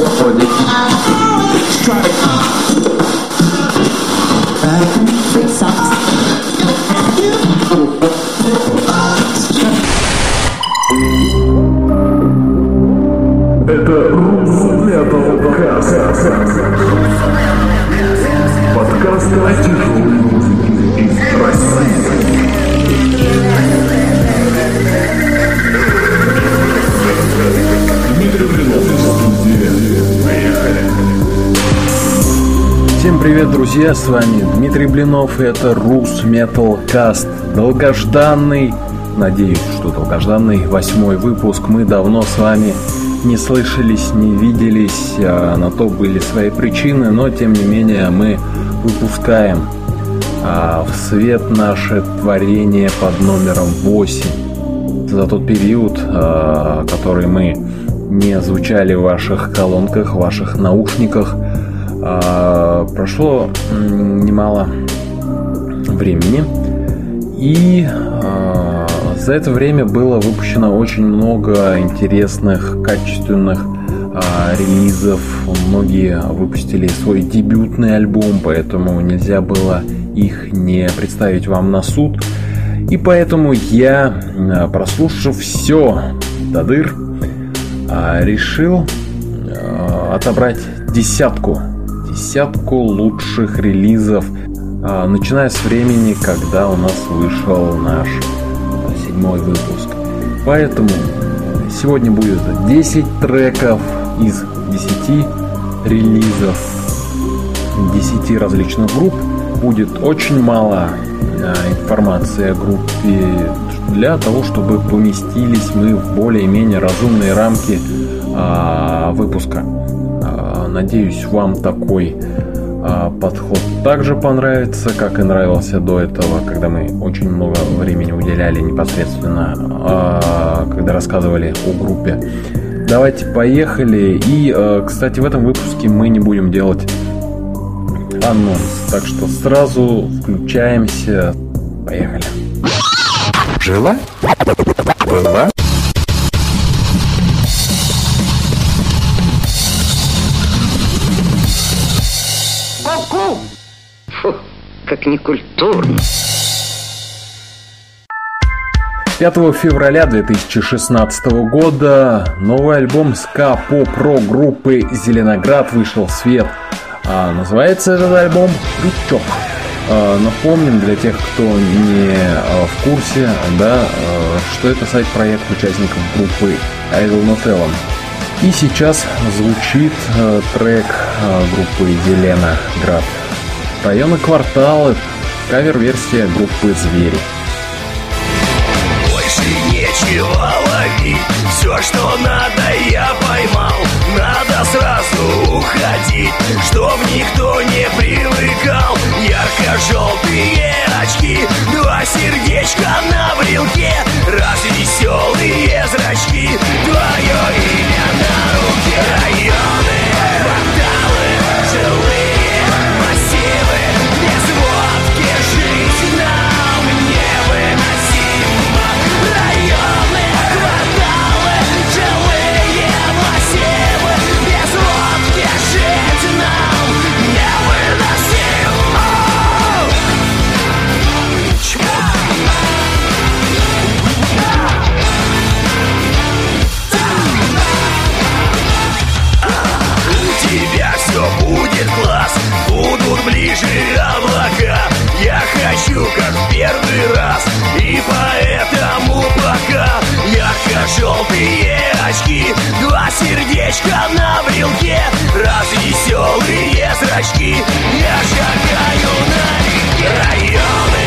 Это друзья, с вами Дмитрий Блинов, и это Рус Metal Cast, долгожданный, надеюсь, что долгожданный восьмой выпуск. Мы давно с вами не слышались, не виделись, а на то были свои причины, но тем не менее мы выпускаем а, в свет наше творение под номером 8 за тот период, а, который мы не звучали в ваших колонках, в ваших наушниках. А, Прошло немало времени, и а, за это время было выпущено очень много интересных, качественных а, релизов. Многие выпустили свой дебютный альбом, поэтому нельзя было их не представить вам на суд. И поэтому я, прослушав все до дыр, а, решил отобрать десятку, десятку лучших релизов, а, начиная с времени, когда у нас вышел наш седьмой выпуск. Поэтому сегодня будет 10 треков из 10 релизов 10 различных групп. Будет очень мало а, информации о группе для того, чтобы поместились мы в более-менее разумные рамки а, выпуска. А, надеюсь, вам такой а, подход также понравится, как и нравился до этого, когда мы очень много времени уделяли непосредственно, а, когда рассказывали о группе. Давайте поехали. И, э, кстати, в этом выпуске мы не будем делать анонс. Так что сразу включаемся. Поехали. Жила? Была? Как некультурно. 5 февраля 2016 года новый альбом ска-поп-про группы Зеленоград вышел в свет. А называется этот альбом «Крючок». А, Напомним для тех, кто не а, в курсе, да, а, что это сайт-проект участников группы Idle Not Ellen. И сейчас звучит трек группы Зеленоград. Районы кварталы, кавер-версия группы Звери. Больше нечего ловить. Все, что надо, я поймал. Надо сразу уходить Чтоб никто не привыкал. Ярко-желтые очки Два сердечка на брелке Ярко-желтые очки Два сердечка на брелке Развеселые зрачки. Я шагаю на реке Районы,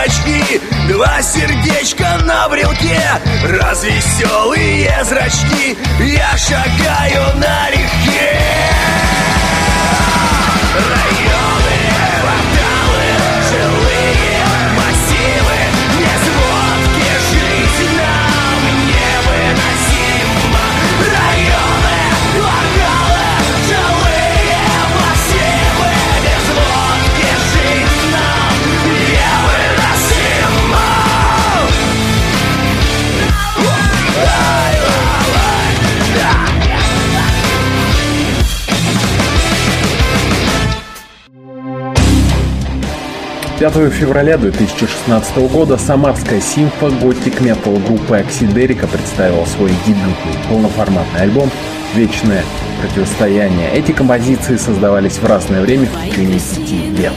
очки Два сердечка на брелке, развеселые зрачки Я шагаю налегке. Районы, 5 февраля 2016 года самарская симфа готик метал группы Оксидерика представила свой дебютный полноформатный альбом «Вечное противостояние». Эти композиции создавались в разное время в течение 10 лет.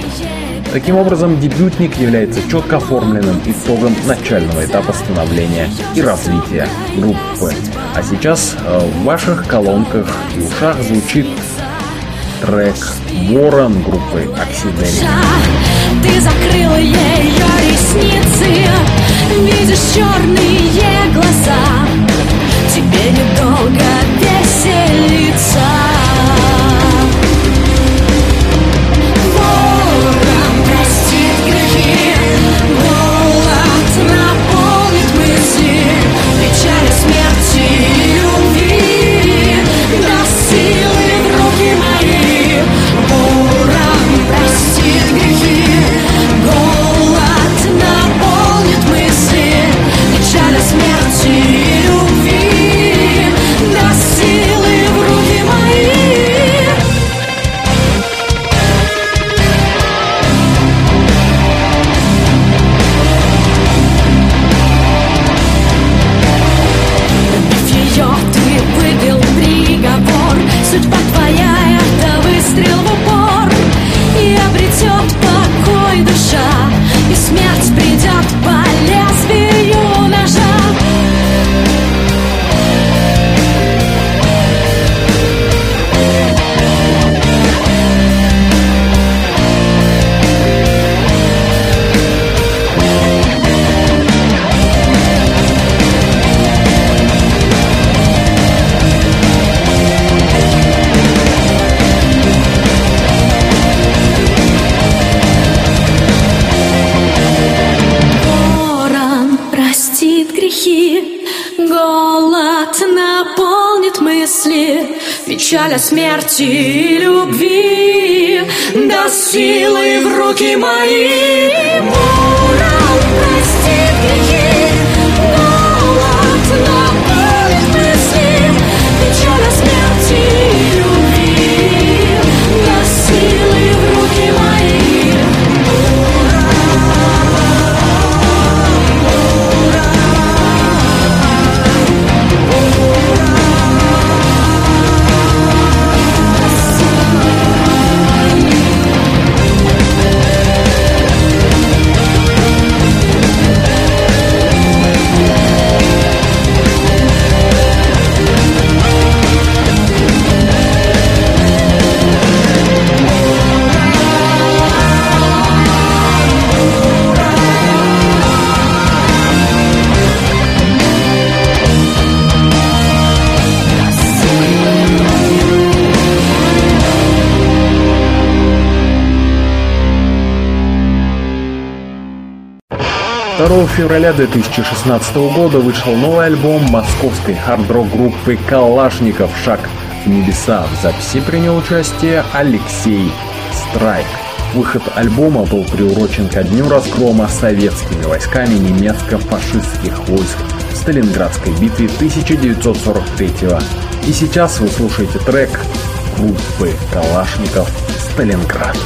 Таким образом, дебютник является четко оформленным итогом начального этапа становления и развития группы. А сейчас э, в ваших колонках и ушах звучит трек «Ворон» группы Оксидерика. Ты закрыла ее ресницы Видишь черные глаза Тебе недолго веселиться 2 февраля 2016 года вышел новый альбом московской хард-рок группы «Калашников. Шаг в небеса». В записи принял участие Алексей Страйк. Выход альбома был приурочен ко дню разгрома советскими войсками немецко-фашистских войск в Сталинградской битве 1943 -го. И сейчас вы слушаете трек группы «Калашников. Сталинград».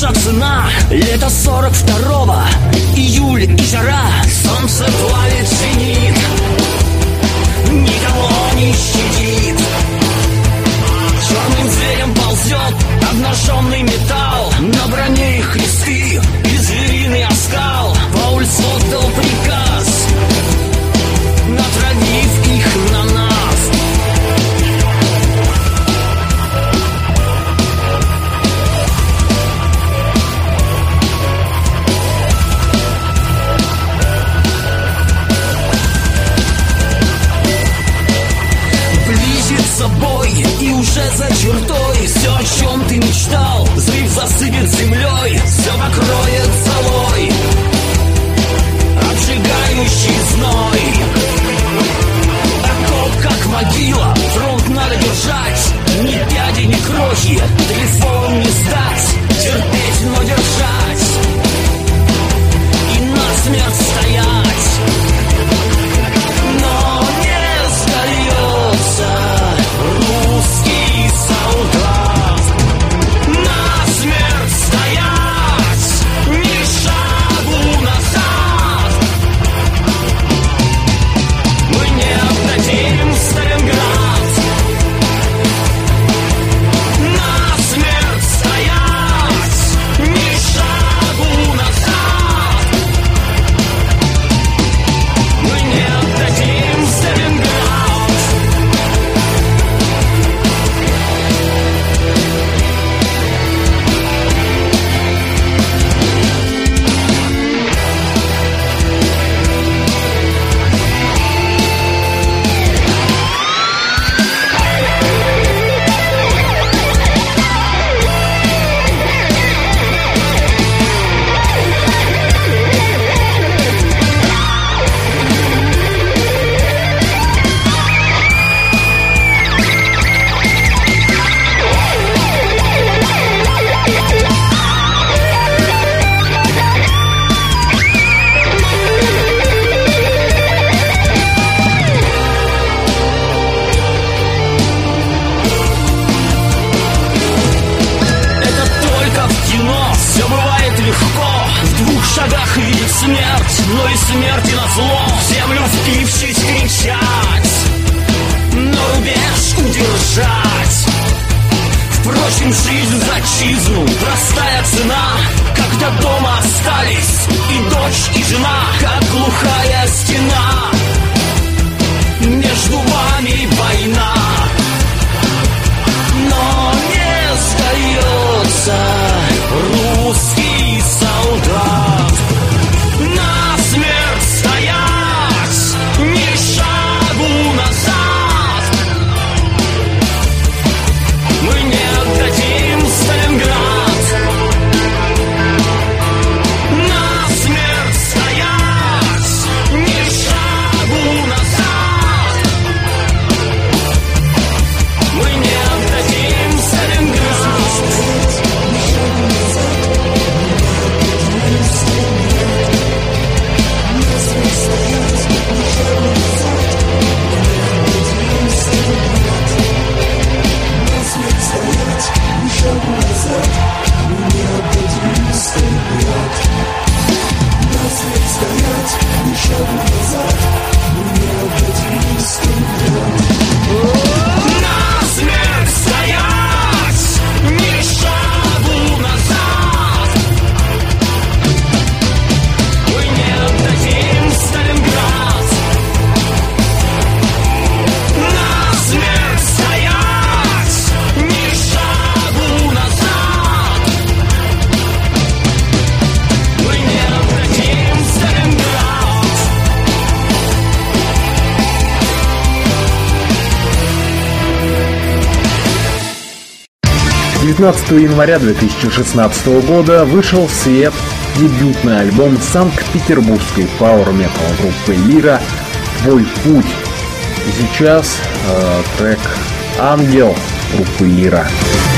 Наша цена Лето 42-го, июль и жара Солнце плавит зенит Никого не щадит 19 января 2016 года вышел в свет дебютный альбом санкт-петербургской пауэр-метал группы «Лира» «Твой путь». Сейчас э, трек «Ангел» группы «Лира». «Лира»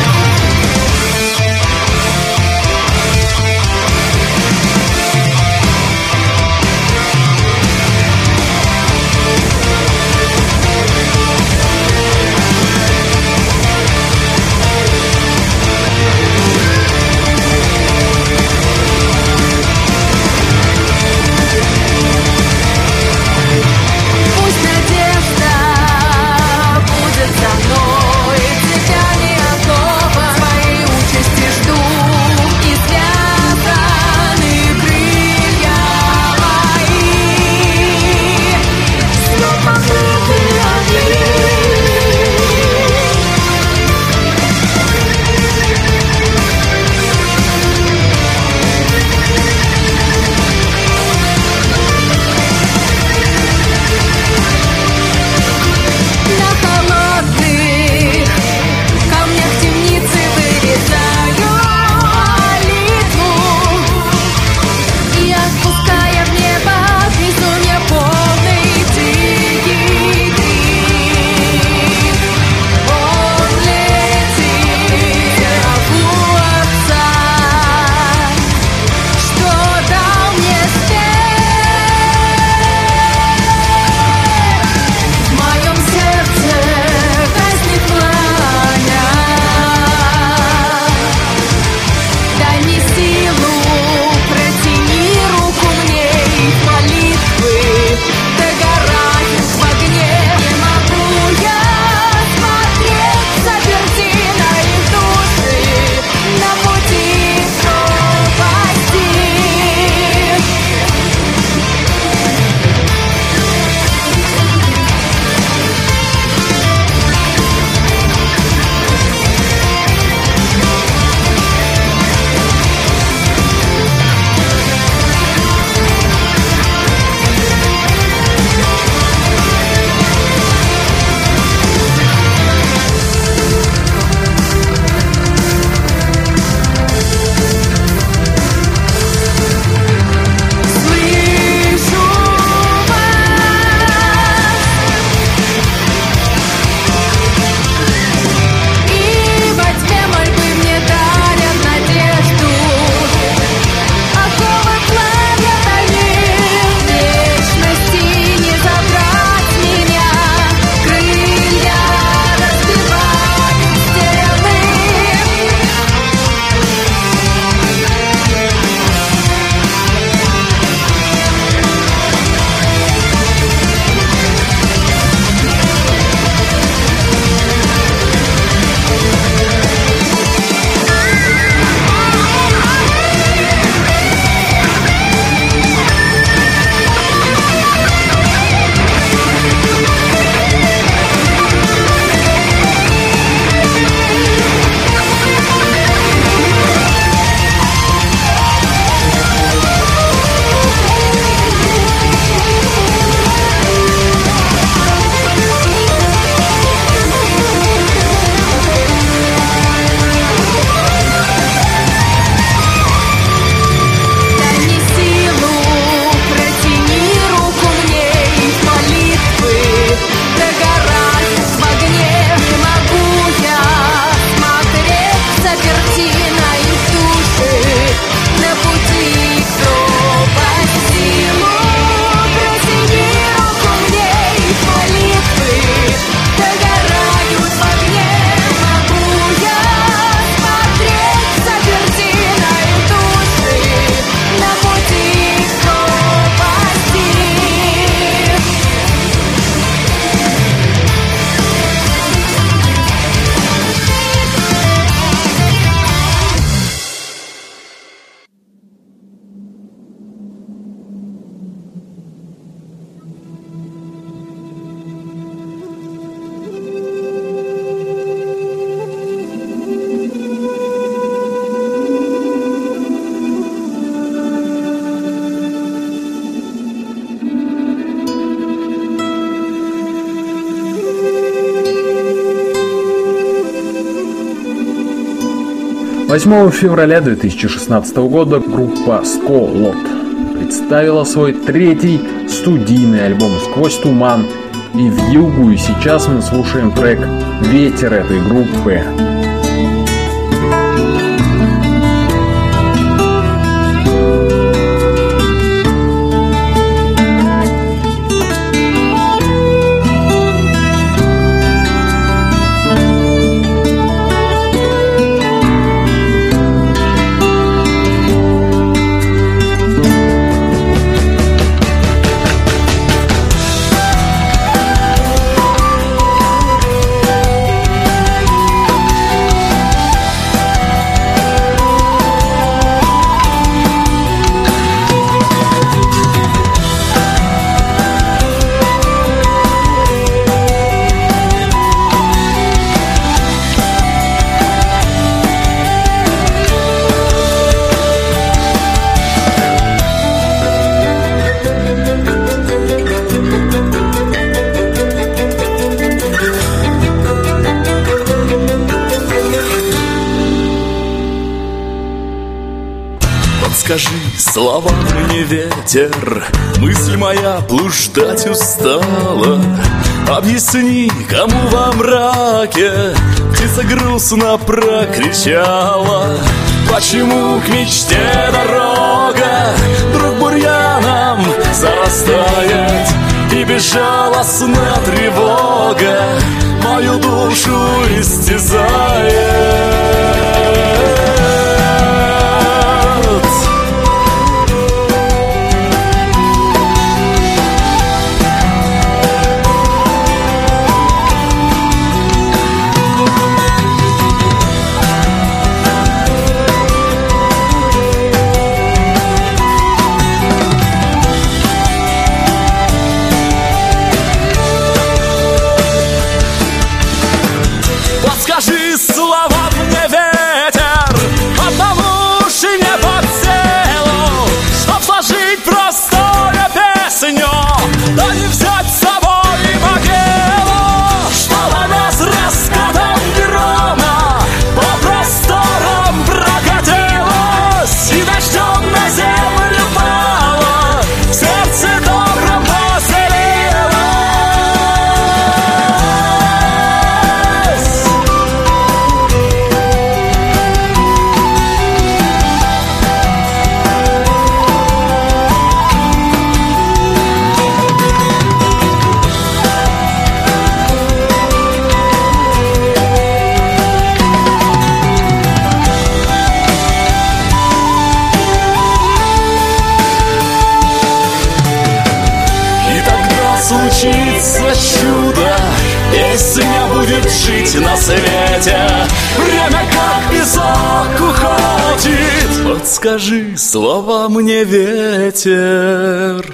8 февраля 2016 года группа Сколот представила свой третий студийный альбом «Сквозь туман» и в югу, и сейчас мы слушаем трек «Ветер» этой группы. Ветер Мысль моя блуждать устала. Объясни, кому во мраке Птица грустно прокричала Почему к мечте дорога? Вдруг бурьяном зарастает И безжалостная тревога. Мою душу истязает Подскажи слова мне, ветер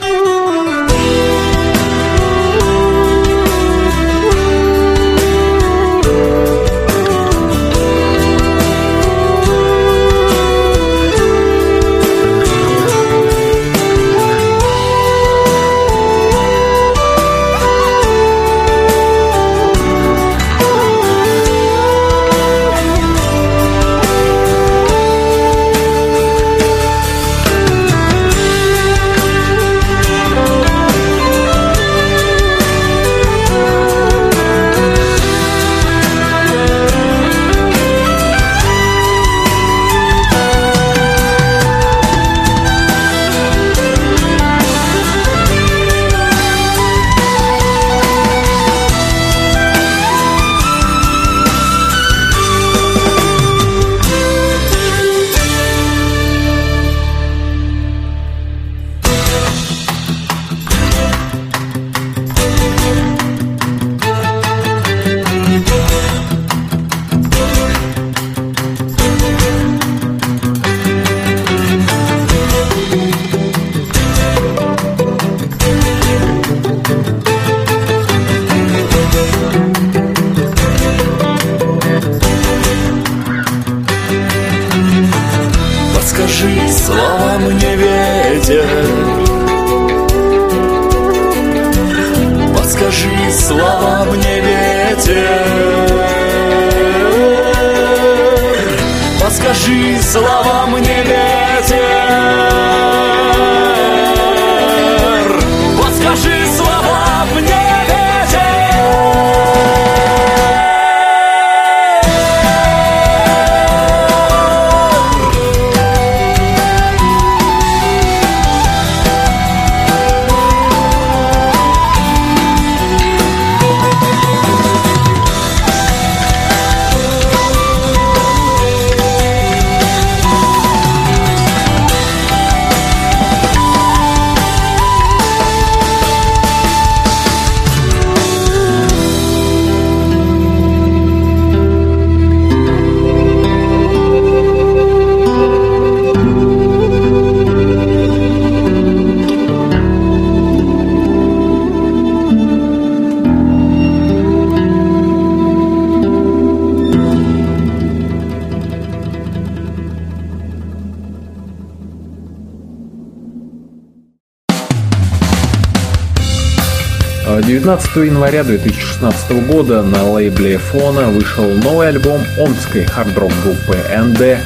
19 января 2016 года на лейбле Фона вышел новый альбом омской хард-рок группы ND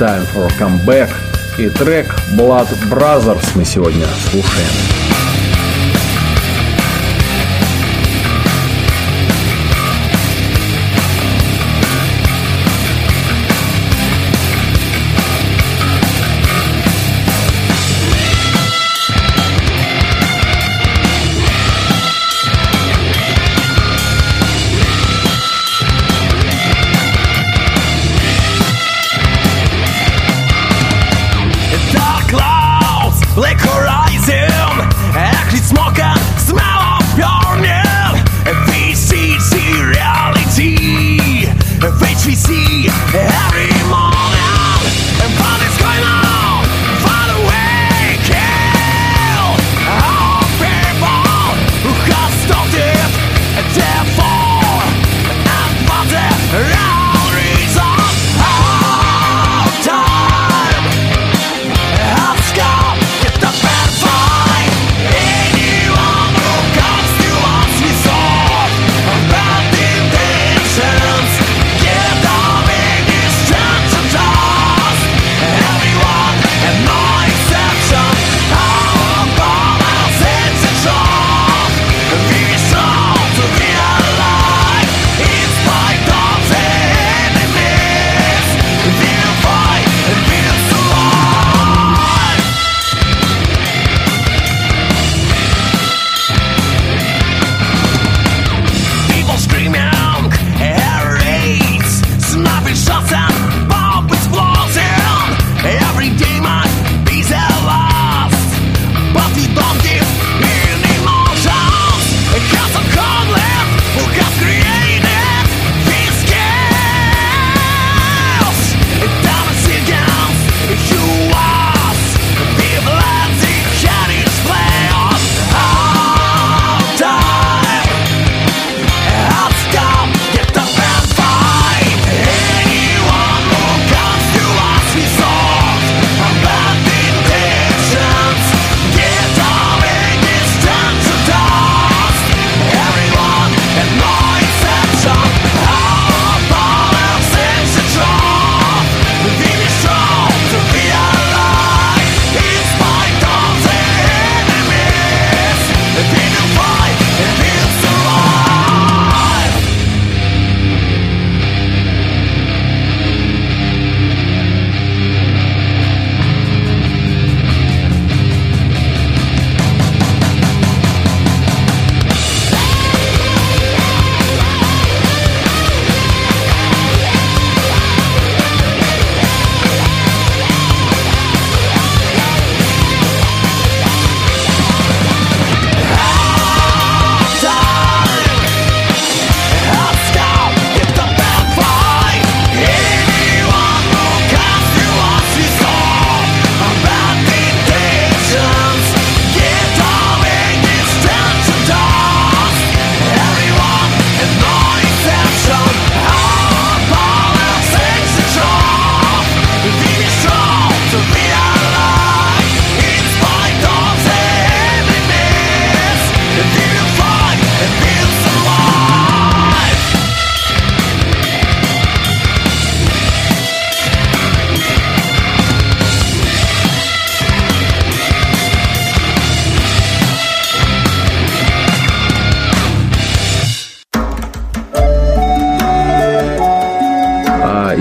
Time for Comeback и трек Blood Brothers мы сегодня слушаем.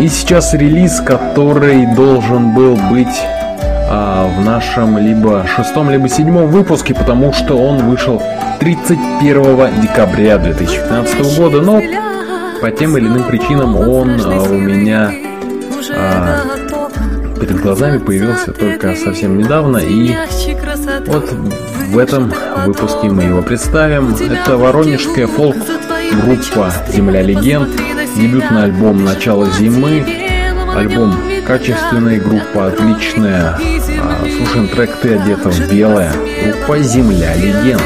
И сейчас релиз, который должен был быть а, в нашем либо шестом, либо седьмом выпуске, потому что он вышел 31 декабря 2015 года, но по тем или иным причинам он а, у меня а, перед глазами появился только совсем недавно, и вот в этом выпуске мы его представим. Это воронежская фолк-группа. «Земля легенд», дебютный альбом «Начало зимы», альбом качественная группа, отличная. А, слушаем трек «Ты одета в белое», группа «Земля легенд».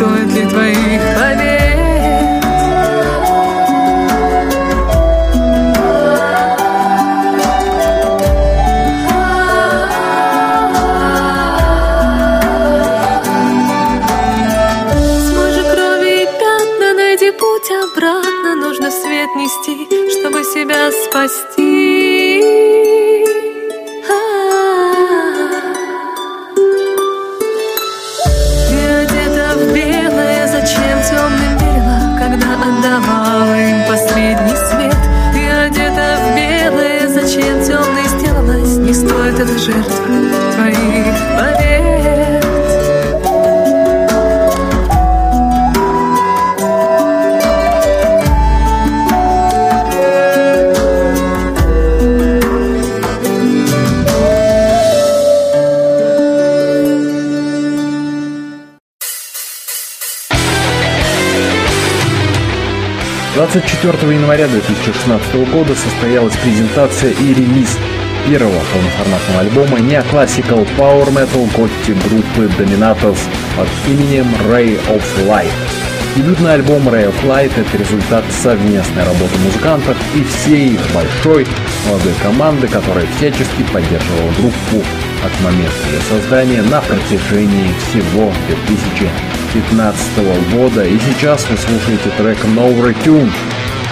Стоит ли твоих 2016 года состоялась презентация и релиз первого полноформатного альбома неоклассикал Power Metal Gotti группы Dominators под именем Ray of Light. Дебютный альбом Ray of Light — это результат совместной работы музыкантов и всей их большой молодой команды, которая всячески поддерживала группу от момента ее создания на протяжении всего 2015 года. И сейчас вы слушаете трек No Retune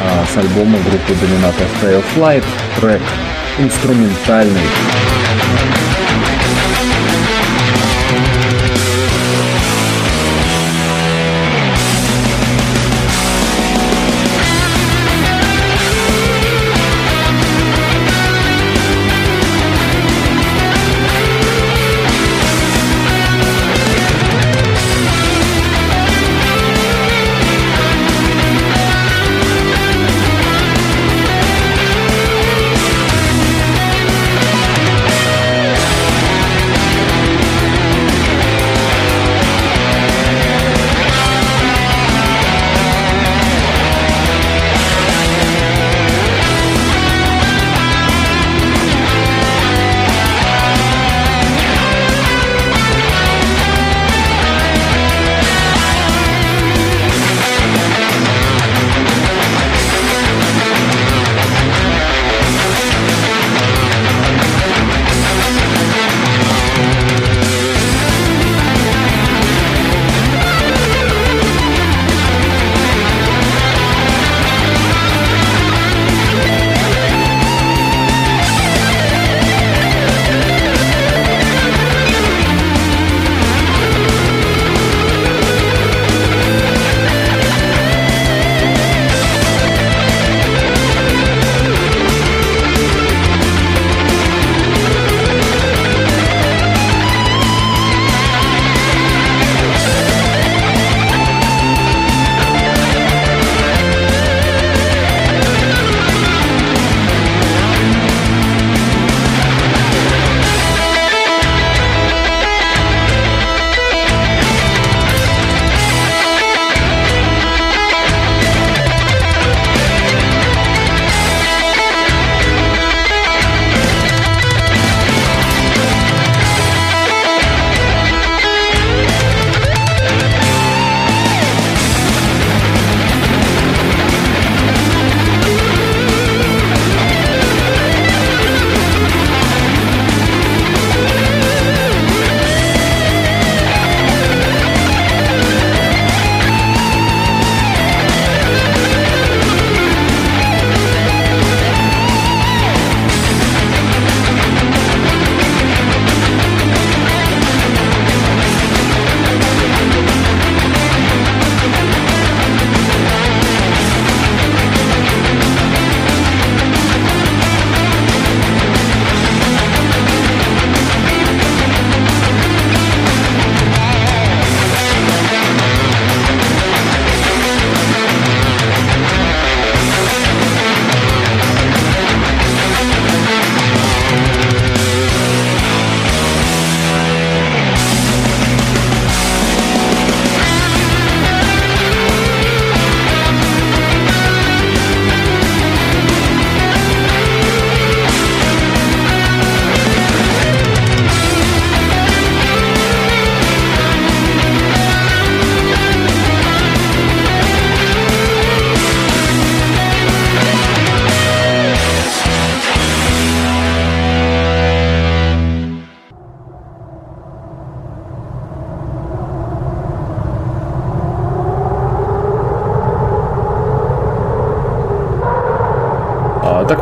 а, с альбома группы Dominator Ray of трек инструментальный.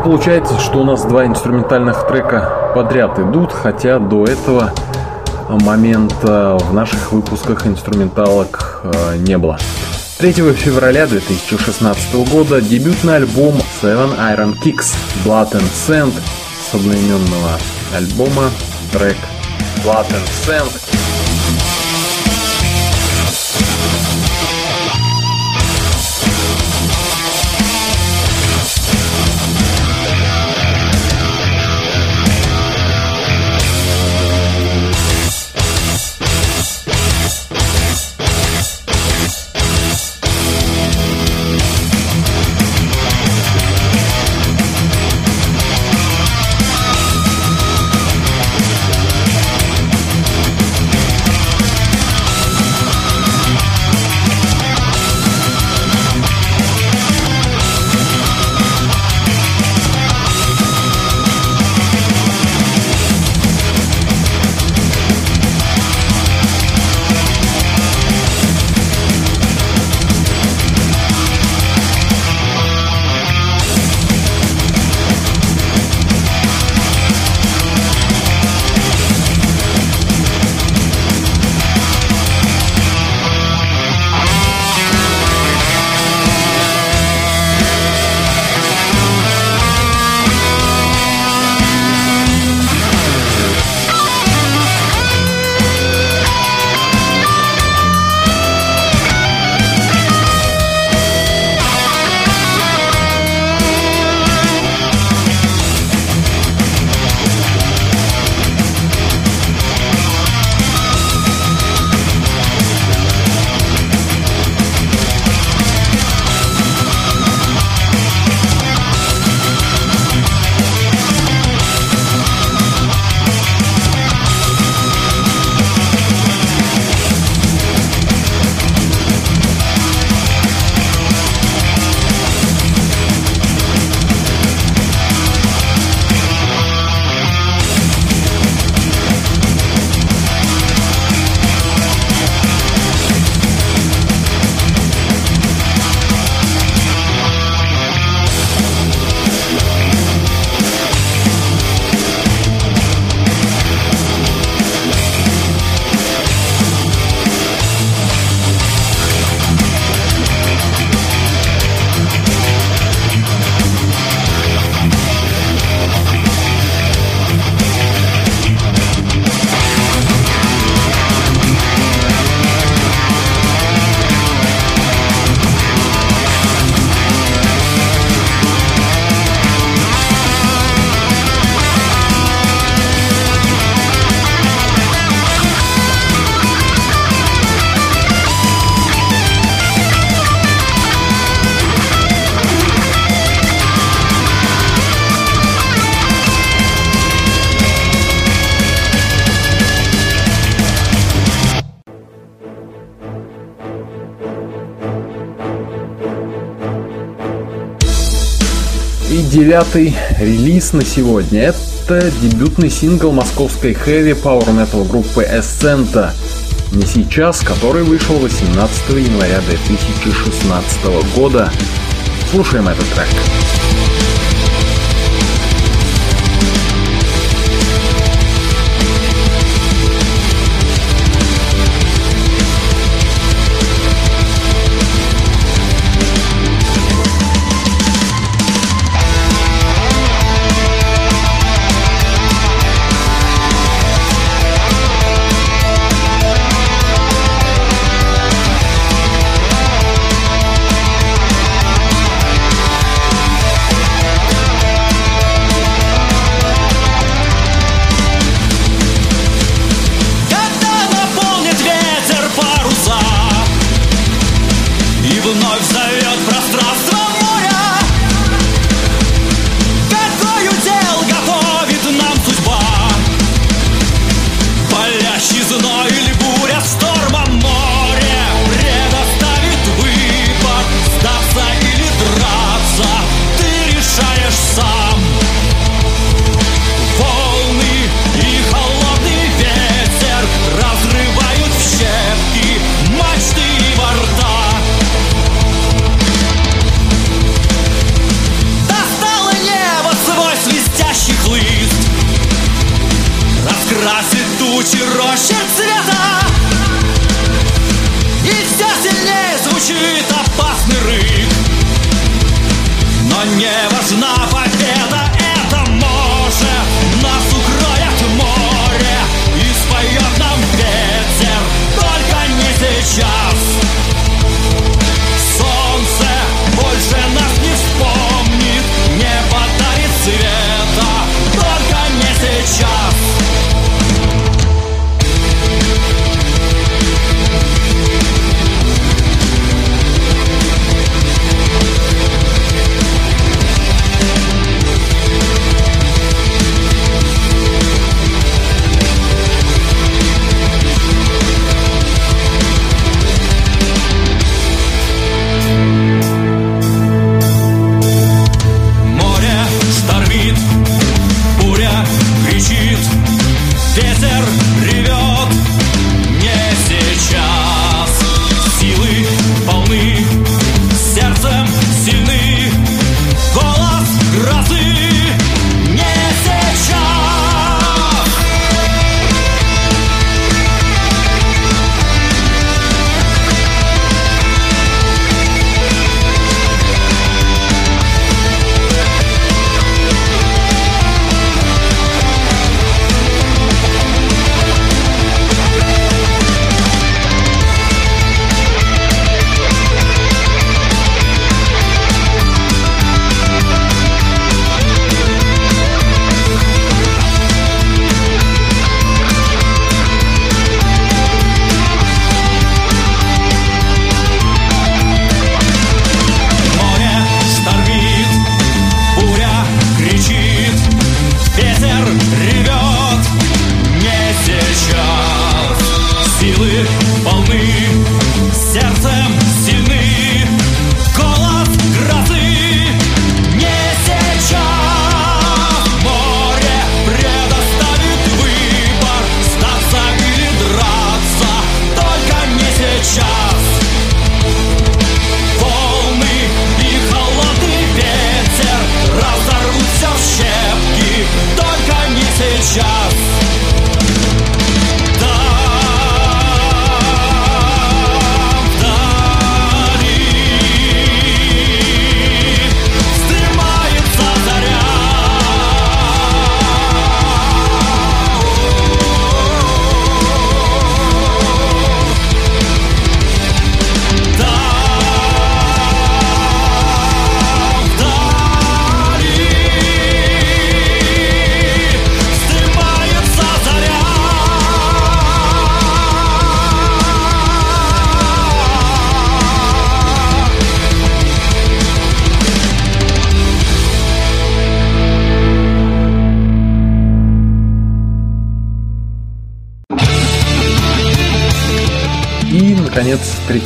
Получается, что у нас два инструментальных трека подряд идут, хотя до этого момента в наших выпусках инструменталок э, не было. 3 февраля 2016 года дебютный альбом Seven Iron Kicks Blood and Sand с одноименного альбома трек Blood and Sand девятый релиз на сегодня. Это дебютный сингл московской хэви Power Metal группы Escenta «Не сейчас», который вышел 18 января 2016 года. Слушаем этот трек.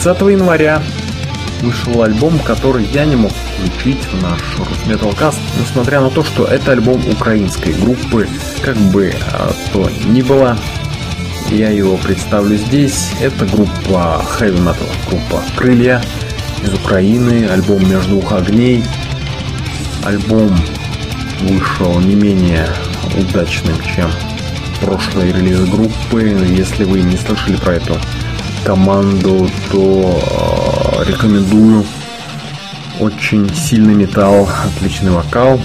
30 января вышел альбом, который я не мог включить в наш Русметалкаст, несмотря на то, что это альбом украинской группы, как бы а, то ни было, я его представлю здесь. Это группа Heavy Metal, группа Крылья из Украины, альбом Между двух огней. Альбом вышел не менее удачным, чем прошлые релизы группы. Если вы не слышали про эту команду, то э, рекомендую. Очень сильный металл, отличный вокал.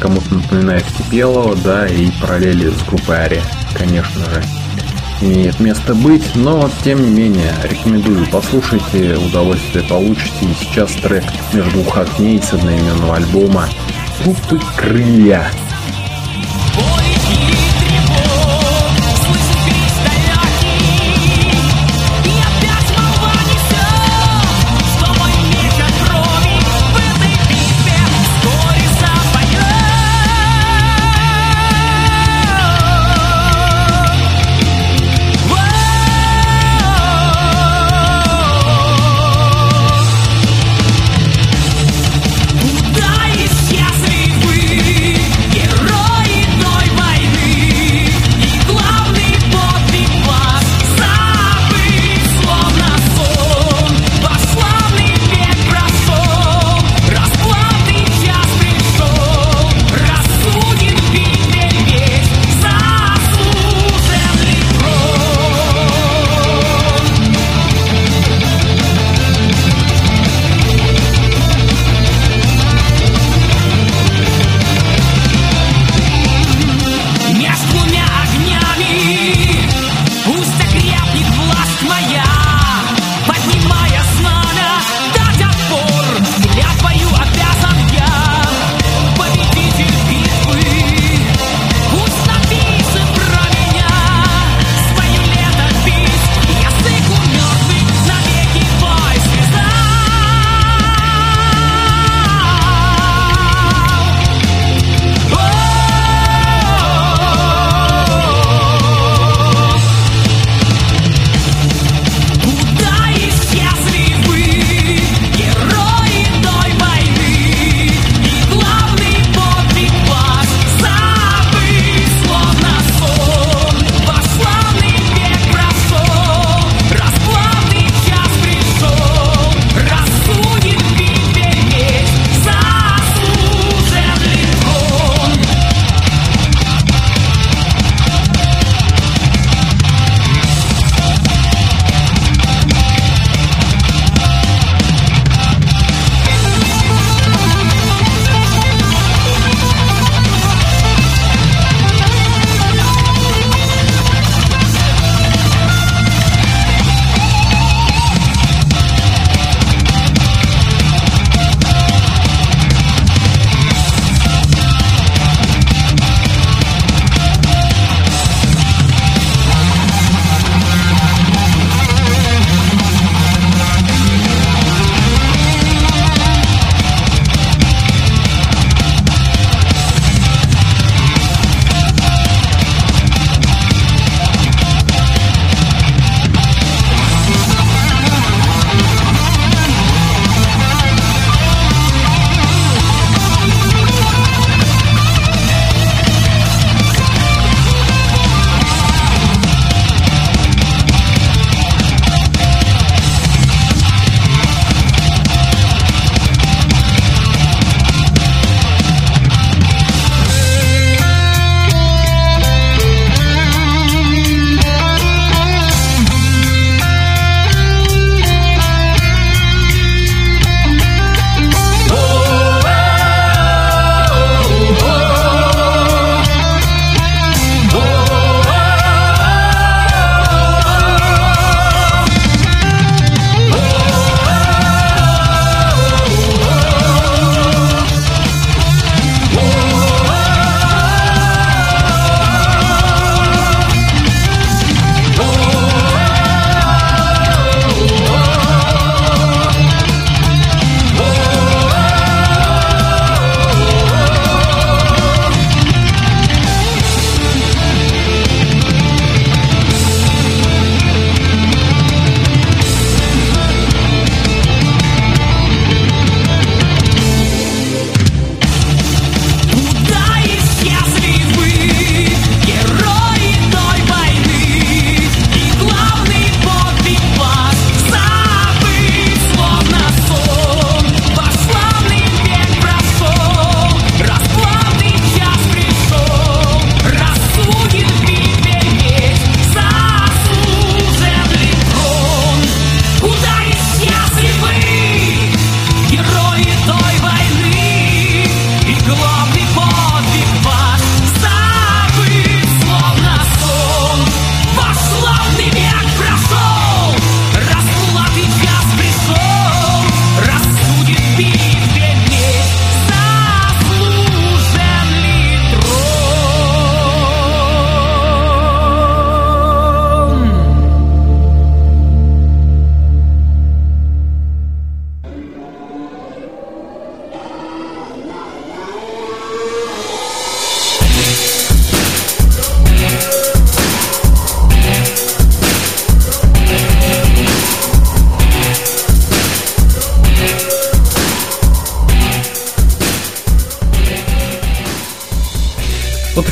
Кому-то напоминает Кипелова, да, и параллели с группой Ари, конечно же, имеет место быть, но тем не менее рекомендую послушайте, удовольствие получите. И сейчас трек между двух огней с одноименного альбома группы Крылья.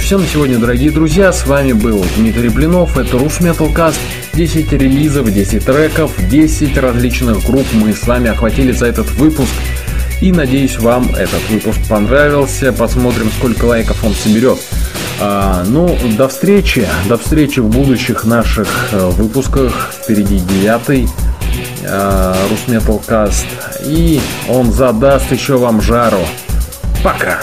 Все на сегодня, дорогие друзья. С вами был Дмитрий Блинов. Это Рус Cast. 10 релизов, 10 треков, 10 различных групп мы с вами охватили за этот выпуск. И надеюсь, вам этот выпуск понравился. Посмотрим, сколько лайков он соберет. А, ну, до встречи. До встречи в будущих наших э, выпусках. Впереди девятый э, Русметалкаст. И он задаст еще вам жару. Пока.